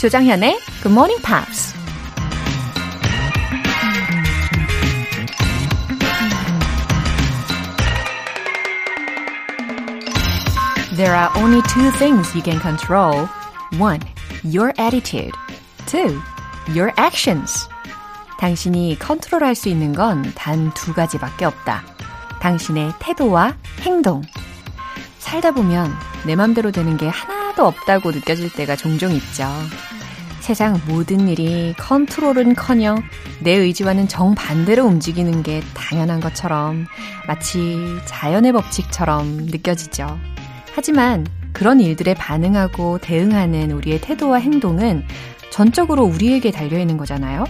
조장현의 Good Morning Pops. There are only two things you can control. One, your attitude. Two, your actions. 당신이 컨트롤할 수 있는 건 단 두 가지밖에 없다. 당신의 태도와 행동. 살다 보면 내 맘대로 되는 게 하나도 없다고 느껴질 때가 종종 있죠. 세상 모든 일이 컨트롤은 커녕 내 의지와는 정반대로 움직이는 게 당연한 것처럼 마치 자연의 법칙처럼 느껴지죠. 하지만 그런 일들에 반응하고 대응하는 우리의 태도와 행동은 전적으로 우리에게 달려있는 거잖아요.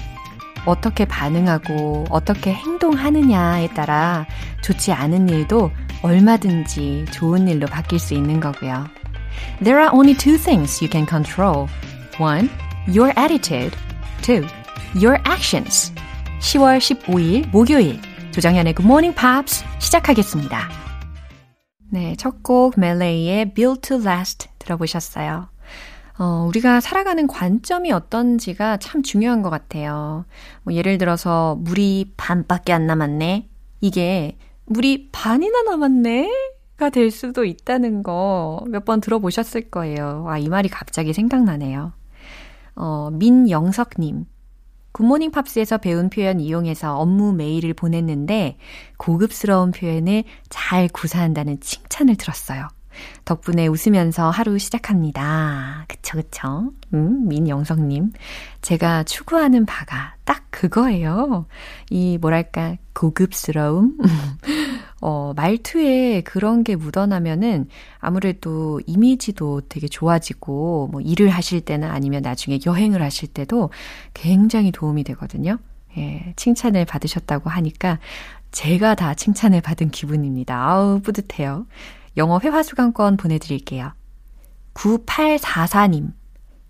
어떻게 반응하고 어떻게 행동하느냐에 따라 좋지 않은 일도 얼마든지 좋은 일로 바뀔 수 있는 거고요. There are only two things you can control. One, your attitude. Two, your actions. 10월 15일 목요일 조정현의 Good Morning Pops 시작하겠습니다. 네, 첫 곡 멜레이의 Built to Last 들어보셨어요. 어, 우리가 살아가는 관점이 어떤지가 참 중요한 것 같아요. 뭐 예를 들어서 물이 반밖에 안 남았네. 이게 물이 반이나 남았네? 가될 수도 있다는 거 몇 번 들어보셨을 거예요. 아, 이 말이 갑자기 생각나네요. 어, 민영석님. 굿모닝 팝스에서 배운 표현 이용해서 업무 메일을 보냈는데 고급스러운 표현을 잘 구사한다는 칭찬을 들었어요. 덕분에 웃으면서 하루 시작합니다. 그쵸, 그쵸. 음, 민영석님. 제가 추구하는 바가 딱 그거예요. 이, 뭐랄까, 고급스러움? 어, 말투에 그런 게 묻어나면은 아무래도 이미지도 되게 좋아지고, 뭐, 일을 하실 때나 아니면 나중에 여행을 하실 때도 굉장히 도움이 되거든요. 예, 칭찬을 받으셨다고 하니까 제가 다 칭찬을 받은 기분입니다. 아우, 뿌듯해요. 영어 회화 수강권 보내드릴게요. 9844님.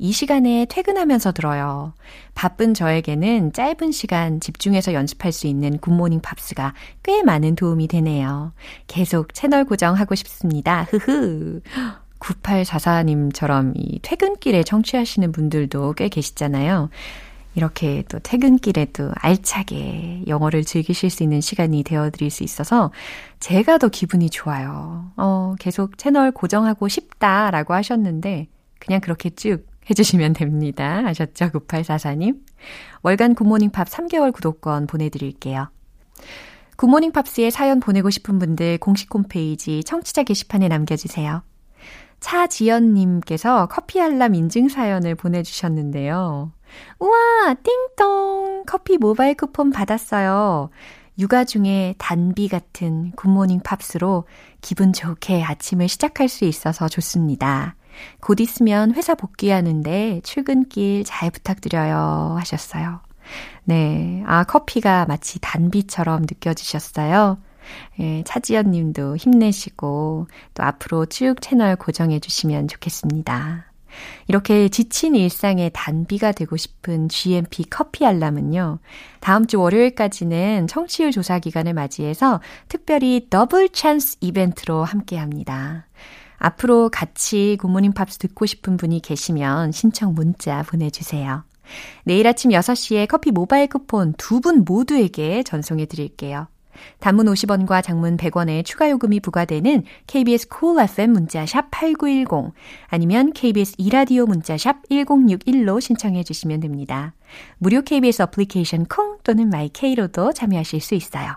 이 시간에 퇴근하면서 들어요. 바쁜 저에게는 짧은 시간 집중해서 연습할 수 있는 굿모닝 팝스가 꽤 많은 도움이 되네요. 계속 채널 고정하고 싶습니다. 흐흐. 9844님처럼 이 퇴근길에 청취하시는 분들도 꽤 계시잖아요. 이렇게 또 퇴근길에도 알차게 영어를 즐기실 수 있는 시간이 되어드릴 수 있어서 제가 더 기분이 좋아요. 어, 계속 채널 고정하고 싶다라고 하셨는데 그냥 그렇게 쭉 해주시면 됩니다. 아셨죠? 9844님. 월간 굿모닝 팝스 3개월 구독권 보내드릴게요. 굿모닝 팝스에 사연 보내고 싶은 분들 공식 홈페이지 청취자 게시판에 남겨주세요. 차지연님께서 커피 알람 인증 사연을 보내주셨는데요. 우와, 띵동! 커피 모바일 쿠폰 받았어요. 육아 중에 단비 같은 굿모닝 팝스로 기분 좋게 아침을 시작할 수 있어서 좋습니다. 곧 있으면 회사 복귀하는데 출근길 잘 부탁드려요. 하셨어요. 네. 아, 커피가 마치 단비처럼 느껴지셨어요. 예, 차지연 님도 힘내시고 또 앞으로 쭉 채널 고정해 주시면 좋겠습니다. 이렇게 지친 일상의 단비가 되고 싶은 GMP 커피 알람은요. 다음 주 월요일까지는 청취율 조사 기간을 맞이해서 특별히 더블 찬스 이벤트로 함께 합니다. 앞으로 같이 굿모닝 팝스 듣고 싶은 분이 계시면 신청 문자 보내주세요. 내일 아침 6시에 커피 모바일 쿠폰 두 분 모두에게 전송해 드릴게요. 단문 50원과 장문 100원의 추가 요금이 부과되는 KBS cool FM 문자샵 8910 아니면 KBS 이라디오 문자샵 1061로 신청해 주시면 됩니다. 무료 KBS 어플리케이션 콩 또는 마이케이로도 참여하실 수 있어요.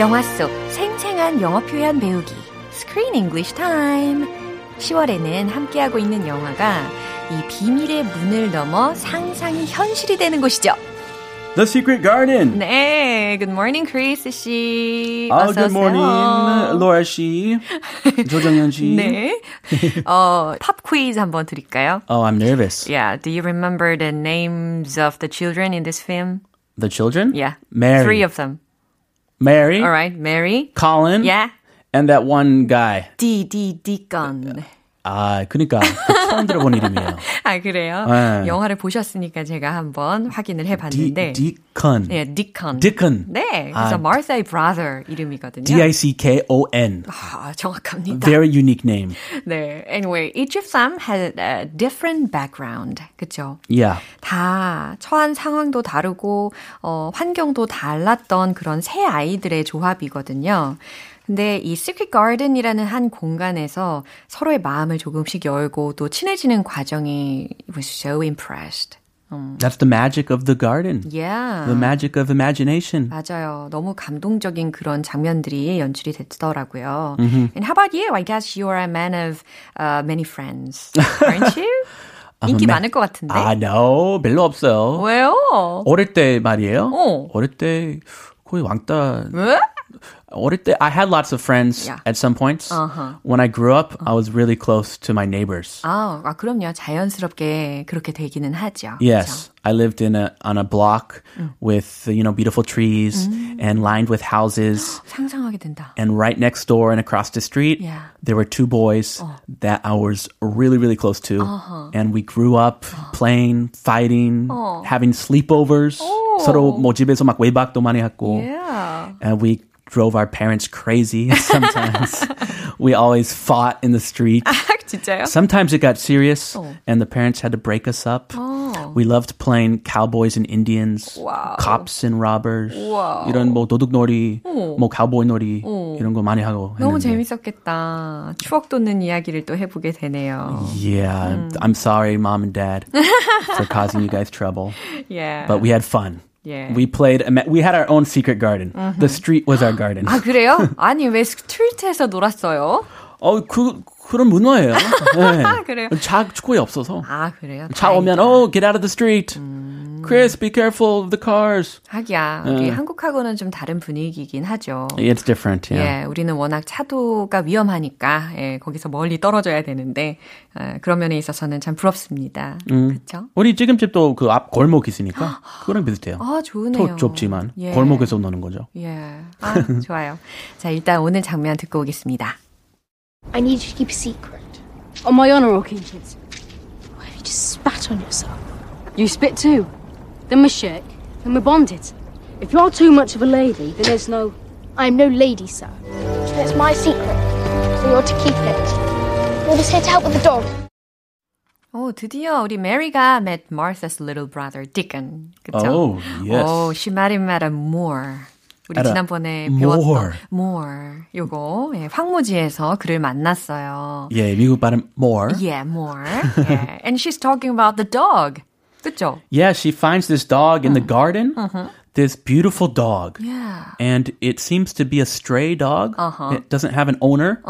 영화 속 생생한 영어 표현 배우기 Screen English Time 10월에는 함께하고 있는 영화가 이 비밀의 문을 넘어 상상이 현실이 되는 곳이죠. The Secret Garden. 네, good morning, Chris 씨. Oh, 어서 good morning, 오세요. Laura 씨, 조정현 씨. 네. 어, 팝 퀴즈 한번 드릴까요? Oh, I'm nervous. Yeah, do you remember the names of the children in this film? The children? Yeah. Mary. Three of them. Mary. All right, Mary. Colin. Yeah. And that one guy. D, D, Deacon. 아, 그니까 그 처음 들어본 이름이에요. 아, 그래요? 네. 영화를 보셨으니까 제가 한번 확인을 해봤는데. Deacon. 네, Deacon. Deacon. 네, 그래서 아. Martha의 brother 이름이거든요. D-I-C-K-O-N. 아, 정확합니다. Very unique name. 네, anyway, each of them had a different background. 그쵸? Yeah. 다 처한 상황도 다르고 어, 환경도 달랐던 그런 세 아이들의 조합이거든요. 근데 이 Secret Garden이라는 한 공간에서 서로의 마음을 조금씩 열고 또 친해지는 과정이 was so impressed. That's the magic of the garden. Yeah. The magic of imagination. 맞아요. 너무 감동적인 그런 장면들이 연출이 됐더라고요. And how about you? I guess you are a man of uh, many friends, aren't you? 인기 많을 것 같은데. 아, no. 별로 없어요. 왜요? 어릴 때 말이에요. 어. 어릴 때 거의 왕따. 왜? 어릴 때 I had lots of friends Yeah. at some points. Uh-huh. When I grew up, I was really close to my neighbors. 아, 아, 그럼요. 자연스럽게 그렇게 되기는 하죠. Yes, I lived in a on a block with you know beautiful trees and lined with houses. 그쵸? 상상하게 된다. And right next door and across the street, Yeah. there were two boys that I was really, really close to. And we grew up playing, fighting, having sleepovers. 서로 뭐 집에서 막 외박도 많이 했고. Yeah. And we drove our parents crazy sometimes. we always fought in the street. 아, 진짜요? Sometimes it got serious and the parents had to break us up. We loved playing cowboys and Indians, Wow. cops and robbers. Wow. 이런 뭐 도둑놀이, 뭐 cowboy놀이 이런 거 많이 하고 너무 했는데. 재밌었겠다. 추억 돋는 이야기를 또 해보게 되네요. Yeah, I'm sorry, mom and dad, for causing you guys trouble. Yeah. But we had fun. Yeah. We played. We had our own secret garden. The street was our garden. 아, 그래요? 아니, 왜 스트리트에서 놀았어요? 어, 그 그런 문화예요. 네. 그래요? 차 거의 없어서. 아, 그래요? 차 오면 다행이다. oh get out of the street. Chris, be careful of the cars. 하기야. 우리 한국하고는 좀 다른 분위기긴 하죠. It's different. Yeah. 예, 우리는 워낙 차도가 위험하니까 예, 거기서 멀리 떨어져야 되는데 예, 그런 면에 있어서는 참 부럽습니다. 그렇죠? 우리 지금 집도 그 앞 골목 있으니까 그거랑 비슷해요. 아, 좋으네요. 더 좁지만 예. 골목에서 노는 거죠. 예. 아, 좋아요. 자, 일단 오늘 장면 듣고 오겠습니다. I need you to keep a secret. On my honour, I'll keep it. Why have you just spat on yourself? You spit too. Then we shake. Then we're bonded. If you're too much of a lady, then there's no. I'm no lady, sir. It's my secret, so you're to keep it. You're just here to help with the dog. 오, 드디어 우리 메리가 met Martha's little brother, Deacon. 그쵸? Oh, yes. 오, she met him at a moor. 우리 At a 지난번에 moor. 배웠던 moor. 요거, 예, 황무지에서 그를 만났어요. 예, 미국 발음 more. Yeah, moor. yeah. And she's talking about the dog. 그쵸? Yeah, she finds this dog in the garden. This beautiful dog. Yeah. And it seems to be a stray dog. Uh-huh. It doesn't have an owner.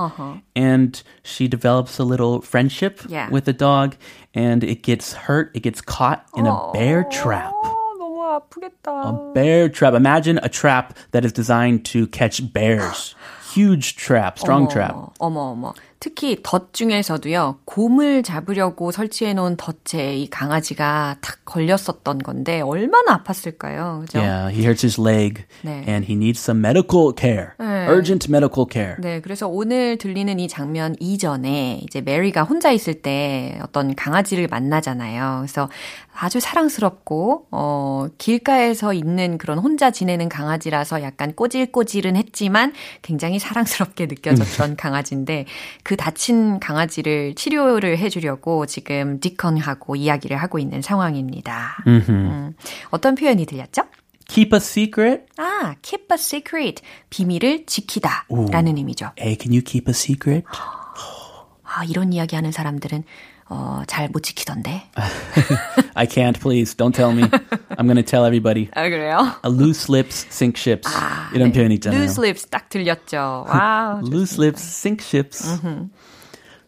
And she develops a little friendship Yeah. with the dog. And it gets hurt. It gets caught in a bear trap. 어, 너무 아프겠다. A bear trap. Imagine a trap that is designed to catch bears. Huge trap, strong trap. 어머, 어머. 특히 덫 중에서도요, 곰을 잡으려고 설치해 놓은 덫에 이 강아지가 탁 걸렸었던 건데, 얼마나 아팠을까요? 그죠? Yeah, he hurts his leg 네. and he needs some medical care. 네. Urgent medical care. 네, 그래서 오늘 들리는 이 장면 이전에 이제 메리가 혼자 있을 때 어떤 강아지를 만나잖아요. 그래서 아주 사랑스럽고 어 길가에서 있는 그런 혼자 지내는 강아지라서 약간 꼬질꼬질은 했지만 굉장히 사랑스럽게 느껴졌던 강아지인데 그 다친 강아지를 치료를 해주려고 지금 디컨하고 이야기를 하고 있는 상황입니다. 음, 어떤 표현이 들렸죠? Keep a secret. 아, keep a secret. 비밀을 지키다. 라는 의미죠. Hey, can you keep a secret? 아, 이런 이야기 하는 사람들은 어, 잘못 지키던데. I can't, please. Don't tell me. I'm going to tell everybody. 아, 그래요? A loose lips sink ships. 아, 이런 네. 표현 있잖아요. loose lips 딱 들렸죠. 와우. loose lips sink ships.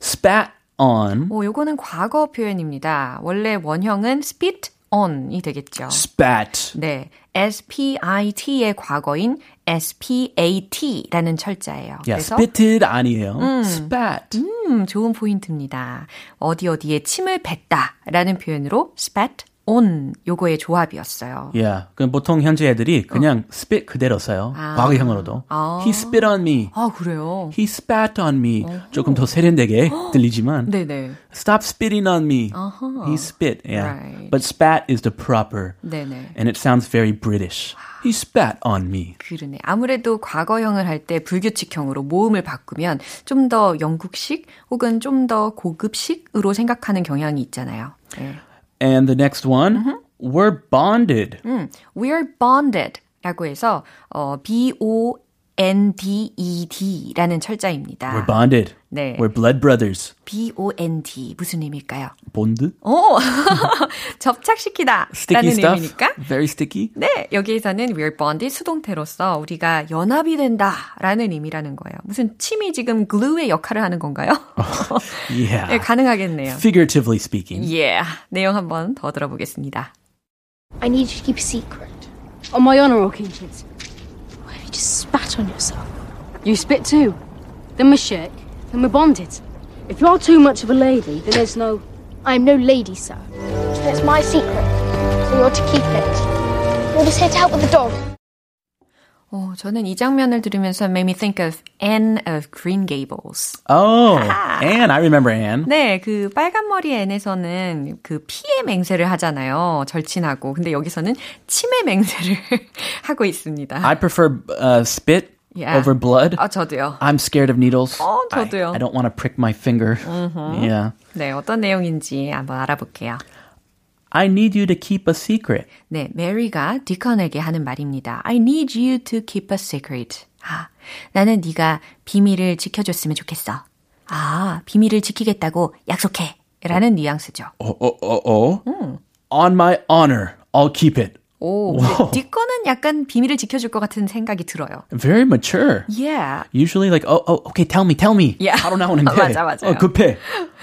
Spat on. 오, 요거는 과거 표현입니다. 원래 원형은 spit on이 되겠죠. Spat. 네. S-P-I-T의 과거인 S-P-A-T라는 철자예요. Yeah, 그래서 spitted 아니에요. Spat. 음, 좋은 포인트입니다. 어디 어디에 침을 뱉다라는 표현으로 spat on 요거의 조합이었어요. Yeah. 그럼 보통 현재 애들이 그냥 spit 그대로 써요. 아. 과거형으로도. 아. He spit on me. 아, 그래요? He spat on me. 조금 더 세련되게 들리지만 네네. Stop spitting on me. 어허. He spit. Yeah. Right. But spat is the proper. 네네. And it sounds very British. He spat on me. 그러네. 아무래도 과거형을 할 때 불규칙형으로 모음을 바꾸면 좀 더 영국식 혹은 좀 더 고급식으로 생각하는 경향이 있잖아요. 네. And the next one, we're bonded. 음, we're bonded 라고 해서 어, B-O-N-D-E-D 라는 철자입니다. We're bonded. 네. We're blood brothers. B-O-N-D 무슨 의미일까요? 본드? 오! 접착시키다 Sticky 라는 stuff. 의미니까 Very sticky. 네, 여기에서는 we're bonded 수동태로서 우리가 연합이 된다 라는 의미라는 거예요. 무슨 침이 지금 glue의 역할을 하는 건가요? Yeah. 네, 가능하겠네요. Figuratively speaking. Yeah. 내용 한번 더 들어보겠습니다. I need you to keep a secret. On my honour, I'll keep it. Why have you just spat on yourself? You spit too. Then we shake. Then we're bonded. If you're too much of a lady, then there's no. I am no lady, sir. And it's my secret, so you're to keep it. You're just here to help with the dog. 어, 저는 이 장면을 들으면서 made me think of Anne of Green Gables. Oh, Anne. I remember Anne. 네, 그 빨간 머리 앤에서는 그 피의 맹세를 하잖아요. 절친하고. 근데 여기서는 침의 맹세를 하고 있습니다. I prefer uh, spit Yeah. over blood. 아, 저도요. I'm scared of needles. 어, I, 저도요. I don't want to prick my finger. Yeah. 네, 어떤 내용인지 한번 알아볼게요. I need you to keep a secret. 네, 메리가 디컨에게 하는 말입니다. I need you to keep a secret. 아, 나는 네가 비밀을 지켜줬으면 좋겠어. 아, 비밀을 지키겠다고 약속해. 라는 뉘앙스죠. Oh, oh, oh, oh. On my honor, I'll keep it. 오, 근데 디컨은 약간 비밀을 지켜줄 것 같은 생각이 들어요. Very mature. Yeah. Usually like, oh, oh, okay, tell me, tell me. Yeah. 바로 나오는데. 맞아, 맞아요. 어, 급해.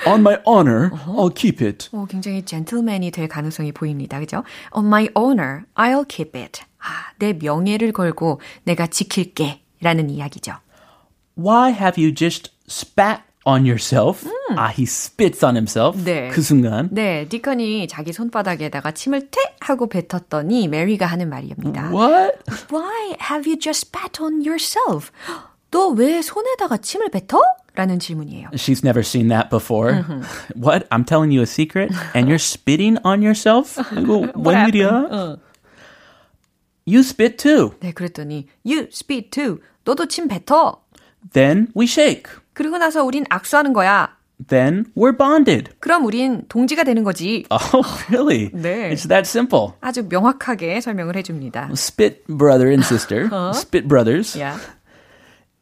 On my honor, I'll keep it. 오, 굉장히 젠틀맨이 될 가능성이 보입니다. 그죠? On my honor, I'll keep it. 아, 내 명예를 걸고 내가 지킬게. 라는 이야기죠. Why have you just spat on yourself? 아, he spits on himself. 네. 그 순간. 네, 디컨이 자기 손바닥에다가 침을 태 하고 뱉었더니 메리가 하는 말이옵니다. What? Why have you just spat on yourself? 너 왜 손에다가 침을 뱉어? 라는 질문이에요. She's never seen that before. What? I'm telling you a secret and you're spitting on yourself? 이거 웬일이야? You spit too. 네, 그랬더니 you spit too. 너도 침 뱉어. Then we shake. 그리고 나서 우린 악수하는 거야. Then we're bonded. 그럼 우린 동지가 되는 거지. Oh, really? 네. It's that simple. 아주 명확하게 설명을 해줍니다. Spit brother and sister. Spit brothers. Yeah.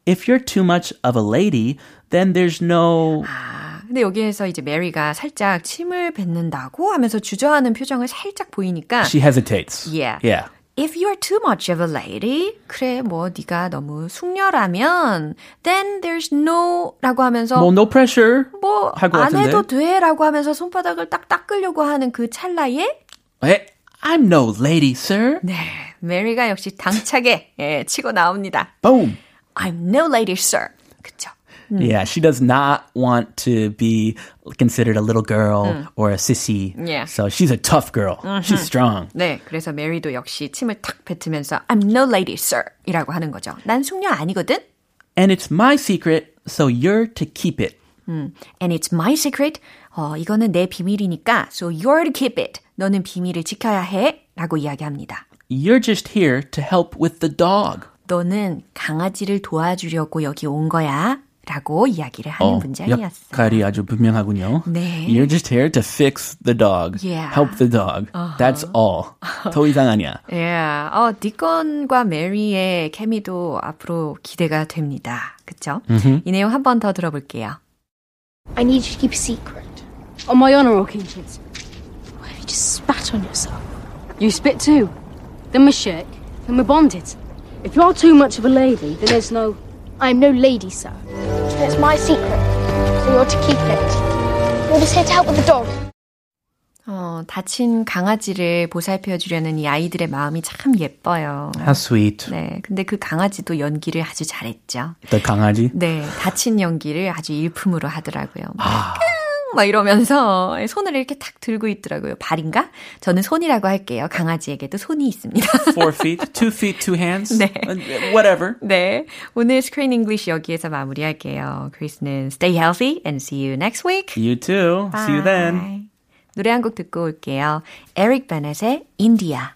If you're too much of a lady, then there's no. 아, 근데 여기에서 이제 메리가 살짝 침을 뱉는다고 하면서 주저하는 표정을 살짝 보이니까 She hesitates. Yeah. Yeah. If you're too much of a lady, 그래 뭐 네가 너무 숙녀라면 then there's no라고 하면서 Well, no pressure. 뭐 할것 안 같은데. 해도 돼라고 하면서 손바닥을 딱 닦으려고 하는 그 찰나에 Hey, I'm no lady, sir. 네, 메리가 역시 당차게 예, 치고 나옵니다. Boom. I'm no lady, sir. 그쵸? Yeah, she does not want to be considered a little girl or a sissy. Yeah. So she's a tough girl. She's strong. 네, 그래서 메리도 역시 침을 탁 뱉으면서 I'm no lady, sir. 이라고 하는 거죠. 난 숙녀 아니거든. And it's my secret, so you're to keep it. And it's my secret. 어, 이거는 내 비밀이니까 so you're to keep it. 너는 비밀을 지켜야 해. 라고 이야기합니다. You're just here to help with the dog. 너는 강아지를 도와주려고 여기 온 거야. 라고 이야기를 하는 어, 문장이었어요. 역할이 아주 분명하군요. 네. You're just here to fix the dog. Yeah. Help the dog. That's all. 더 이상 아니야. Yeah. 어, 디건과 메리의 케미도 앞으로 기대가 됩니다. 그쵸? 이 내용 한 번 더 들어볼게요. I need you to keep a secret, On my honour, Orkinchins. Why have you just spat on yourself? You spit too. Then we shake. Then we're bonded. If you're too much of a lady, then there's no. I'm no lady, sir. It's my secret, so you're to keep it. You're just here to help with the dog. 어, 다친 강아지를 보살펴 주려는 이 아이들의 마음이 참 예뻐요. How sweet. 네, 근데 그 강아지도 연기를 아주 잘했죠. The 강아지. 네, 다친 연기를 아주 일품으로 하더라고요. 막, 막 이러면서 손을 이렇게 탁 들고 있더라고요. 발인가? 저는 손이라고 할게요. 강아지에게도 손이 있습니다. Four feet, two feet, two hands. 네. Uh, Whatever. 네, 오늘 Screen English 여기에서 마무리할게요. 크리스는 stay healthy and see you next week. You too. See you then. Bye. 노래 한 곡 듣고 올게요. 에릭 베넷의 India.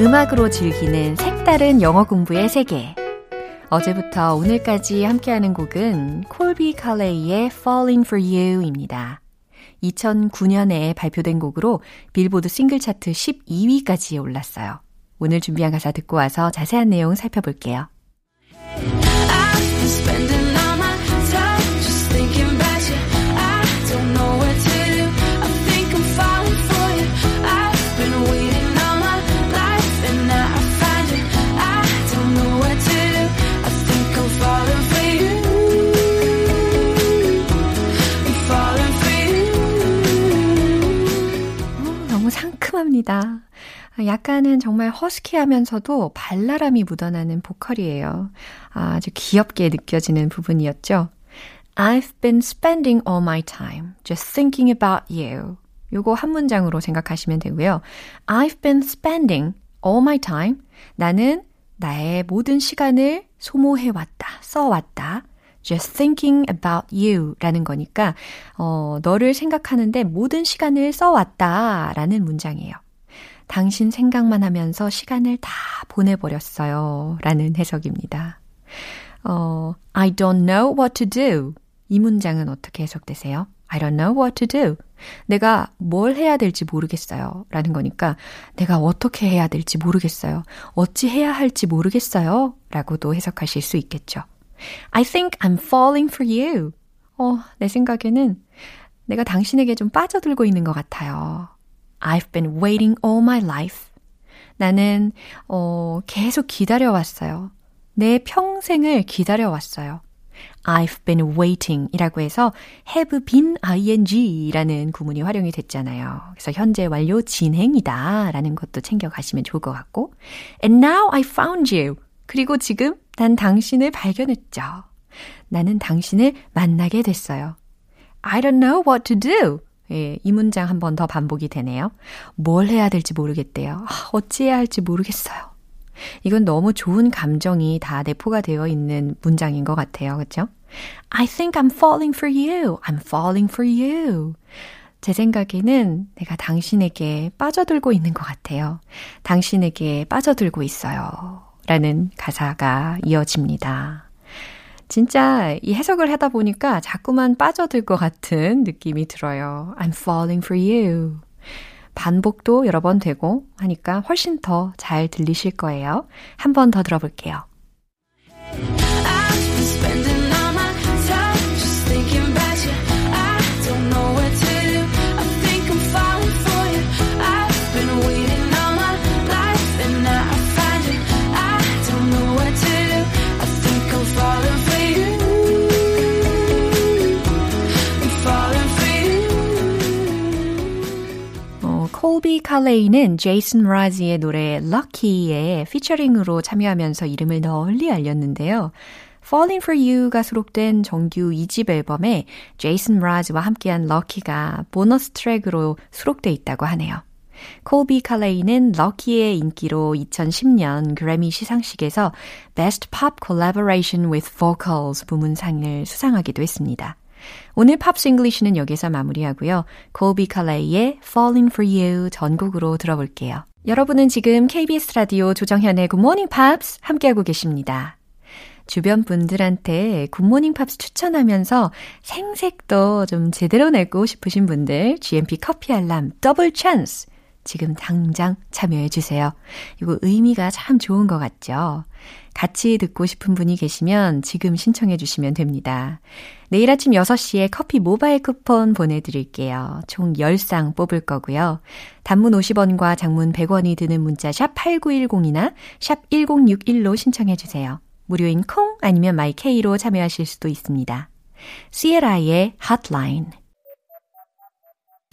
음악으로 즐기는 색다른 영어 공부의 세계 어제부터 오늘까지 함께하는 곡은 콜비 칼레이의 Falling for You입니다. 2009년에 발표된 곡으로 빌보드 싱글 차트 12위까지 올랐어요. 오늘 준비한 가사 듣고 와서 자세한 내용 살펴볼게요. 합니다. 약간은 정말 허스키하면서도 발랄함이 묻어나는 보컬이에요. 아주 귀엽게 느껴지는 부분이었죠. I've been spending all my time just thinking about you. 요거 한 문장으로 생각하시면 되고요. I've been spending all my time. 나는 나의 모든 시간을 소모해왔다, 써왔다. just thinking about you 라는 거니까, 어, 너를 생각하는데 모든 시간을 써왔다 라는 문장이에요. 당신 생각만 하면서 시간을 다 보내버렸어요. 라는 해석입니다. 어, I don't know what to do. 이 문장은 어떻게 해석되세요? I don't know what to do. 내가 뭘 해야 될지 모르겠어요. 라는 거니까 내가 어떻게 해야 될지 모르겠어요. 어찌 해야 할지 모르겠어요. 라고도 해석하실 수 있겠죠. I think I'm falling for you. 어, 내 생각에는 내가 당신에게 좀 빠져들고 있는 것 같아요. I've been waiting all my life. 나는, 어, 계속 기다려왔어요. 내 평생을 기다려왔어요. I've been waiting 이라고 해서 have been ing 라는 구문이 활용이 됐잖아요. 그래서 현재 완료 진행이다 라는 것도 챙겨가시면 좋을 것 같고 And now I found you. 그리고 지금 난 당신을 발견했죠. 나는 당신을 만나게 됐어요. I don't know what to do. 예, 이 문장 한 번 더 반복이 되네요. 뭘 해야 될지 모르겠대요. 아, 어찌해야 할지 모르겠어요. 이건 너무 좋은 감정이 다 내포가 되어 있는 문장인 것 같아요. 그렇죠? I think I'm falling for you. I'm falling for you. 제 생각에는 내가 당신에게 빠져들고 있는 것 같아요. 당신에게 빠져들고 있어요. 라는 가사가 이어집니다. 진짜 이 해석을 하다 보니까 자꾸만 빠져들 것 같은 느낌이 들어요. I'm falling for you. 반복도 여러 번 되고 하니까 훨씬 더 잘 들리실 거예요. 한 번 더 들어볼게요. 어, 콜비 칼레이는 제이슨 므라즈의 노래 Lucky에 피처링으로 참여하면서 이름을 널리 알렸는데요. Falling for You가 수록된 정규 2집 앨범에 제이슨 므라즈와 함께한 Lucky가 보너스 트랙으로 수록돼 있다고 하네요. 콜비 칼레이는 Lucky의 인기로 2010년 그래미 시상식에서 Best Pop Collaboration with Vocals 부문상을 수상하기도 했습니다. 오늘 Pops English는 여기서 마무리하고요. 콜비 칼레이의 Falling for You 전곡으로 들어볼게요. 여러분은 지금 KBS 라디오 조정현의 Morning Pops 함께하고 계십니다. 주변 분들한테 굿모닝 팝스 추천하면서 생색도 좀 제대로 내고 싶으신 분들 GMP 커피 알람 더블 찬스 지금 당장 참여해 주세요. 이거 의미가 참 좋은 것 같죠? 같이 듣고 싶은 분이 계시면 지금 신청해 주시면 됩니다. 내일 아침 6시에 커피 모바일 쿠폰 보내드릴게요. 총 10쌍 뽑을 거고요. 단문 50원과 장문 100원이 드는 문자 샵 8910이나 샵 1061로 신청해 주세요. 무료인 콩 아니면 마이케이로 참여하실 수도 있습니다. CLI의 Hotline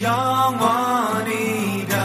영원히 변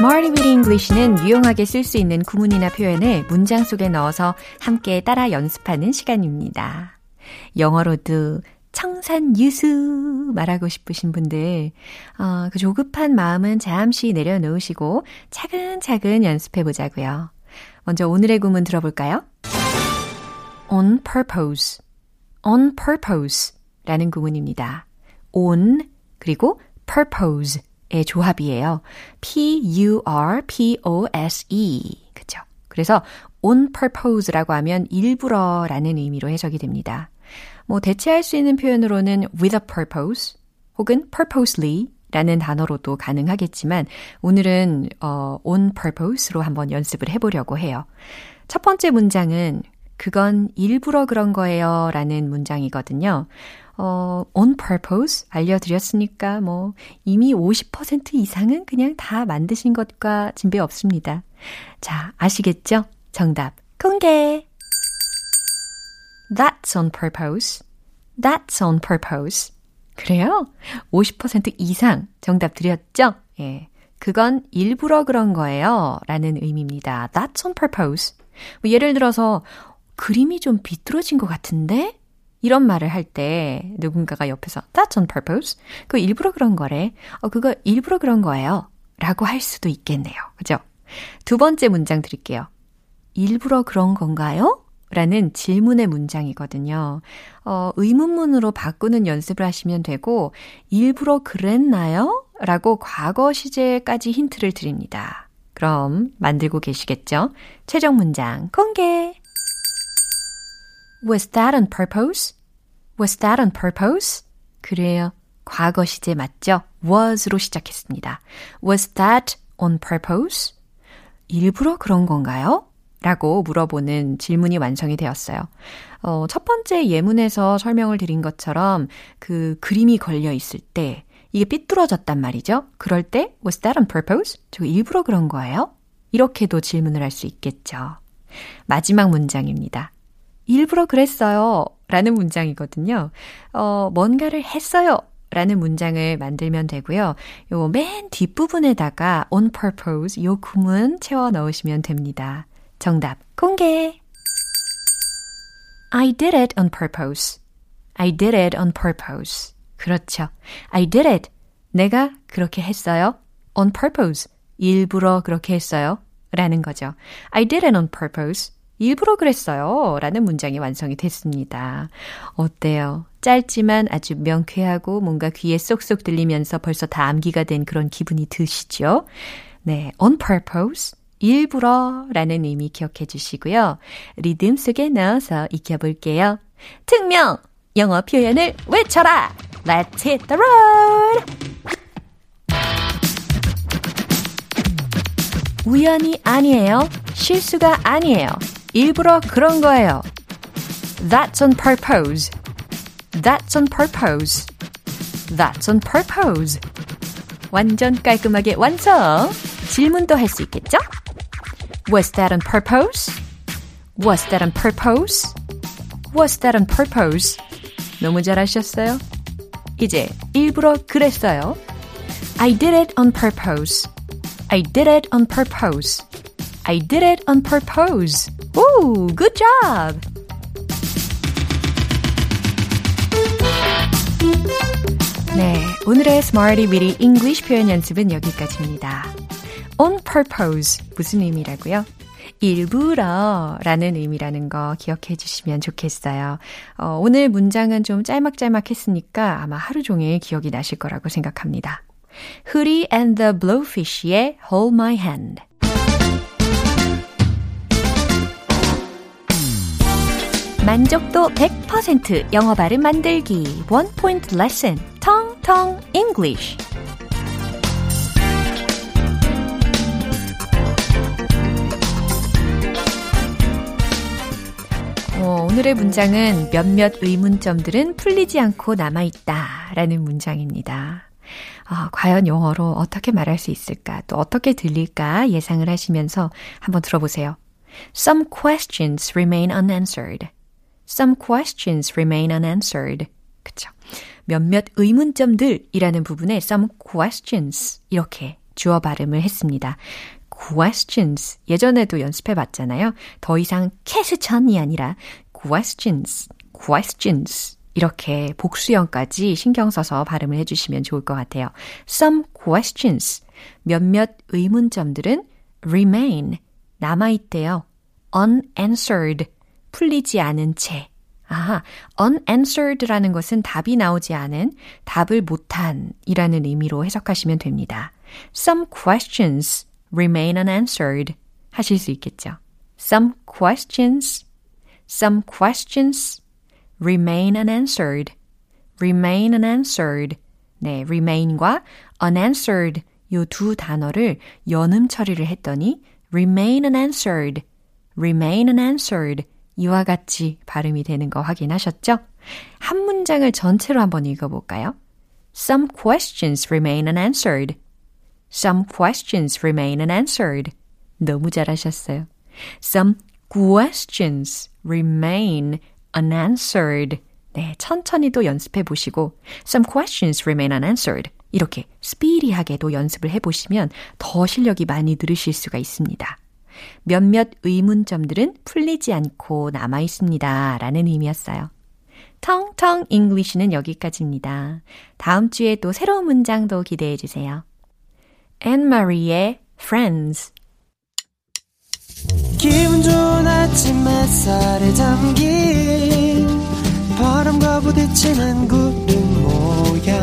Smarty Weedy English는 유용하게 쓸 수 있는 구문이나 표현을 문장 속에 넣어서 함께 따라 연습하는 시간입니다. 영어로도 청산 유수 말하고 싶으신 분들, 어, 그 조급한 마음은 잠시 내려놓으시고 차근차근 연습해 보자고요. 먼저 오늘의 구문 들어볼까요? on purpose, on purpose 라는 구문입니다. on 그리고 purpose 의 조합이에요. P-U-R-P-O-S-E. 그쵸? 그래서 on purpose라고 하면 일부러라는 의미로 해석이 됩니다. 뭐 대체할 수 있는 표현으로는 with a purpose 혹은 purposely 라는 단어로도 가능하겠지만 오늘은 어, on purpose로 한번 연습을 해보려고 해요. 첫 번째 문장은 그건 일부러 그런 거예요 라는 문장이거든요. 어, on purpose 알려드렸으니까 뭐 이미 50% 이상은 그냥 다 만드신 것과 진배 없습니다. 자, 아시겠죠? 정답 공개! That's on purpose. That's on purpose. 그래요? 50% 이상 정답 드렸죠? 예. 그건 일부러 그런 거예요. 라는 의미입니다. That's on purpose. 뭐 예를 들어서, 그림이 좀 비뚤어진 것 같은데? 이런 말을 할 때 누군가가 옆에서 That's on purpose. 그거 일부러 그런 거래. 어, 그거 일부러 그런 거예요. 라고 할 수도 있겠네요. 그죠? 두 번째 문장 드릴게요. 일부러 그런 건가요? 라는 질문의 문장이거든요. 어, 의문문으로 바꾸는 연습을 하시면 되고, 일부러 그랬나요? 라고 과거 시제까지 힌트를 드립니다. 그럼 만들고 계시겠죠? 최종 문장 공개! Was that on purpose? Was that on purpose? 그래요. 과거 시제 맞죠? was로 시작했습니다. Was that on purpose? 일부러 그런 건가요? 라고 물어보는 질문이 완성이 되었어요. 어, 첫 번째 예문에서 설명을 드린 것처럼 그 그림이 걸려 있을 때 이게 삐뚤어졌단 말이죠. 그럴 때 was that on purpose? 저 일부러 그런 거예요? 이렇게도 질문을 할 수 있겠죠. 마지막 문장입니다. 일부러 그랬어요. 라는 문장이거든요. 어, 뭔가를 했어요. 라는 문장을 만들면 되고요. 요 맨 뒷부분에다가 on purpose 요 구문 채워 넣으시면 됩니다. 정답 공개. I did it on purpose. I did it on purpose. 그렇죠. I did it. 내가 그렇게 했어요. on purpose. 일부러 그렇게 했어요. 라는 거죠. I did it on purpose. 일부러 그랬어요. 라는 문장이 완성이 됐습니다. 어때요? 짧지만 아주 명쾌하고 뭔가 귀에 쏙쏙 들리면서 벌써 다 암기가 된 그런 기분이 드시죠? 네, on purpose. 일부러 라는 의미 기억해 주시고요. 리듬 속에 넣어서 익혀볼게요. 특명! 영어 표현을 외쳐라! Let's hit the road! 우연이 아니에요. 실수가 아니에요. 일부러 그런 거예요. That's on purpose. That's on purpose. That's on purpose. 완전 깔끔하게 완성! 질문도 할 수 있겠죠? Was that on purpose? Was that on purpose? Was that on purpose? 너무 잘하셨어요. 이제 일부러 그랬어요. I did it on purpose. I did it on purpose. I did it on purpose. Ooh, good job! 네, 오늘의 Smarty Weedy English 표현 연습은 여기까지입니다. On purpose 무슨 의미라고요? 일부러 라는 의미라는 거 기억해 주시면 좋겠어요. 어, 오늘 문장은 좀 짤막짤막 했으니까 아마 하루 종일 기억이 나실 거라고 생각합니다. Hootie and the Blowfish의 Hold My Hand. 만족도 100% 영어 발음 만들기 원 포인트 레슨 텅텅 English 어, 오늘의 문장은 몇몇 의문점들은 풀리지 않고 남아있다 라는 문장입니다. 아, 과연 영어로 어떻게 말할 수 있을까? 또 어떻게 들릴까? 예상을 하시면서 한번 들어보세요. Some questions remain unanswered. Some questions remain unanswered. 그쵸. 몇몇 의문점들이라는 부분에 some questions 이렇게 주어 발음을 했습니다. questions 예전에도 연습해 봤잖아요. 더 이상 캐스천이 아니라 questions, questions 이렇게 복수형까지 신경 써서 발음을 해주시면 좋을 것 같아요. Some questions 몇몇 의문점들은 remain 남아있대요. unanswered 풀리지 않은 채. 아하, unanswered라는 것은 답이 나오지 않은, 답을 못한 이라는 의미로 해석하시면 됩니다. Some questions remain unanswered 하실 수 있겠죠. Some questions, some questions remain unanswered, remain unanswered. 네, remain과 unanswered 요 두 단어를 연음 처리를 했더니 remain unanswered, remain unanswered 이와 같이 발음이 되는 거 확인하셨죠? 한 문장을 전체로 한번 읽어볼까요? Some questions remain unanswered. Some questions remain unanswered. 너무 잘하셨어요. Some questions remain unanswered. 네, 천천히 도 연습해 보시고 Some questions remain unanswered. 이렇게 스피디하게도 연습을 해 보시면 더 실력이 많이 늘으실 수가 있습니다. 몇몇 의문점들은 풀리지 않고 남아 있습니다. 라는 의미였어요. 텅텅 English는 여기까지입니다. 다음 주에 또 새로운 문장도 기대해 주세요. 앤 마리의 Friends 기분 좋은 아침 햇살에 담긴 바람과 부딪히는 구름 모양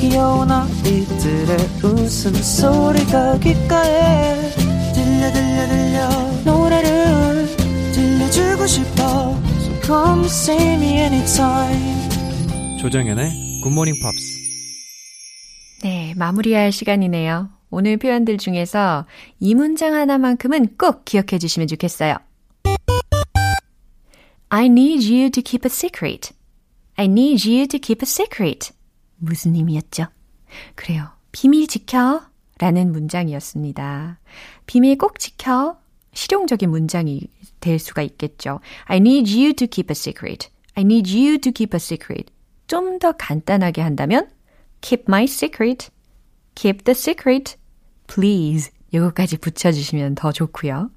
귀여운 아이들의 웃음소리가 귓가에 들려 들려 들려 노래를 들려주고 싶어 So come see me anytime 조정연의 굿모닝 팝스. 네, 마무리할 시간이네요. 오늘 표현들 중에서 이 문장 하나만큼은 꼭 기억해 주시면 좋겠어요. I need you to keep a secret. I need you to keep a secret. 무슨 의미였죠? 그래요. 비밀 지켜. 라는 문장이었습니다. 비밀 꼭 지켜. 실용적인 문장이 될 수가 있겠죠. I need you to keep a secret. I need you to keep a secret. 좀 더 간단하게 한다면 keep my secret. keep the secret. please. 이거까지 붙여 주시면 더 좋고요.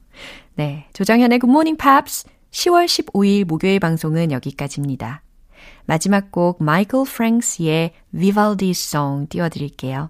네, 조정현의 Good Morning Pops 10월 15일 목요일 방송은 여기까지입니다. 마지막 곡 마이클 프랭스의 Vivaldi Song 띄워 드릴게요.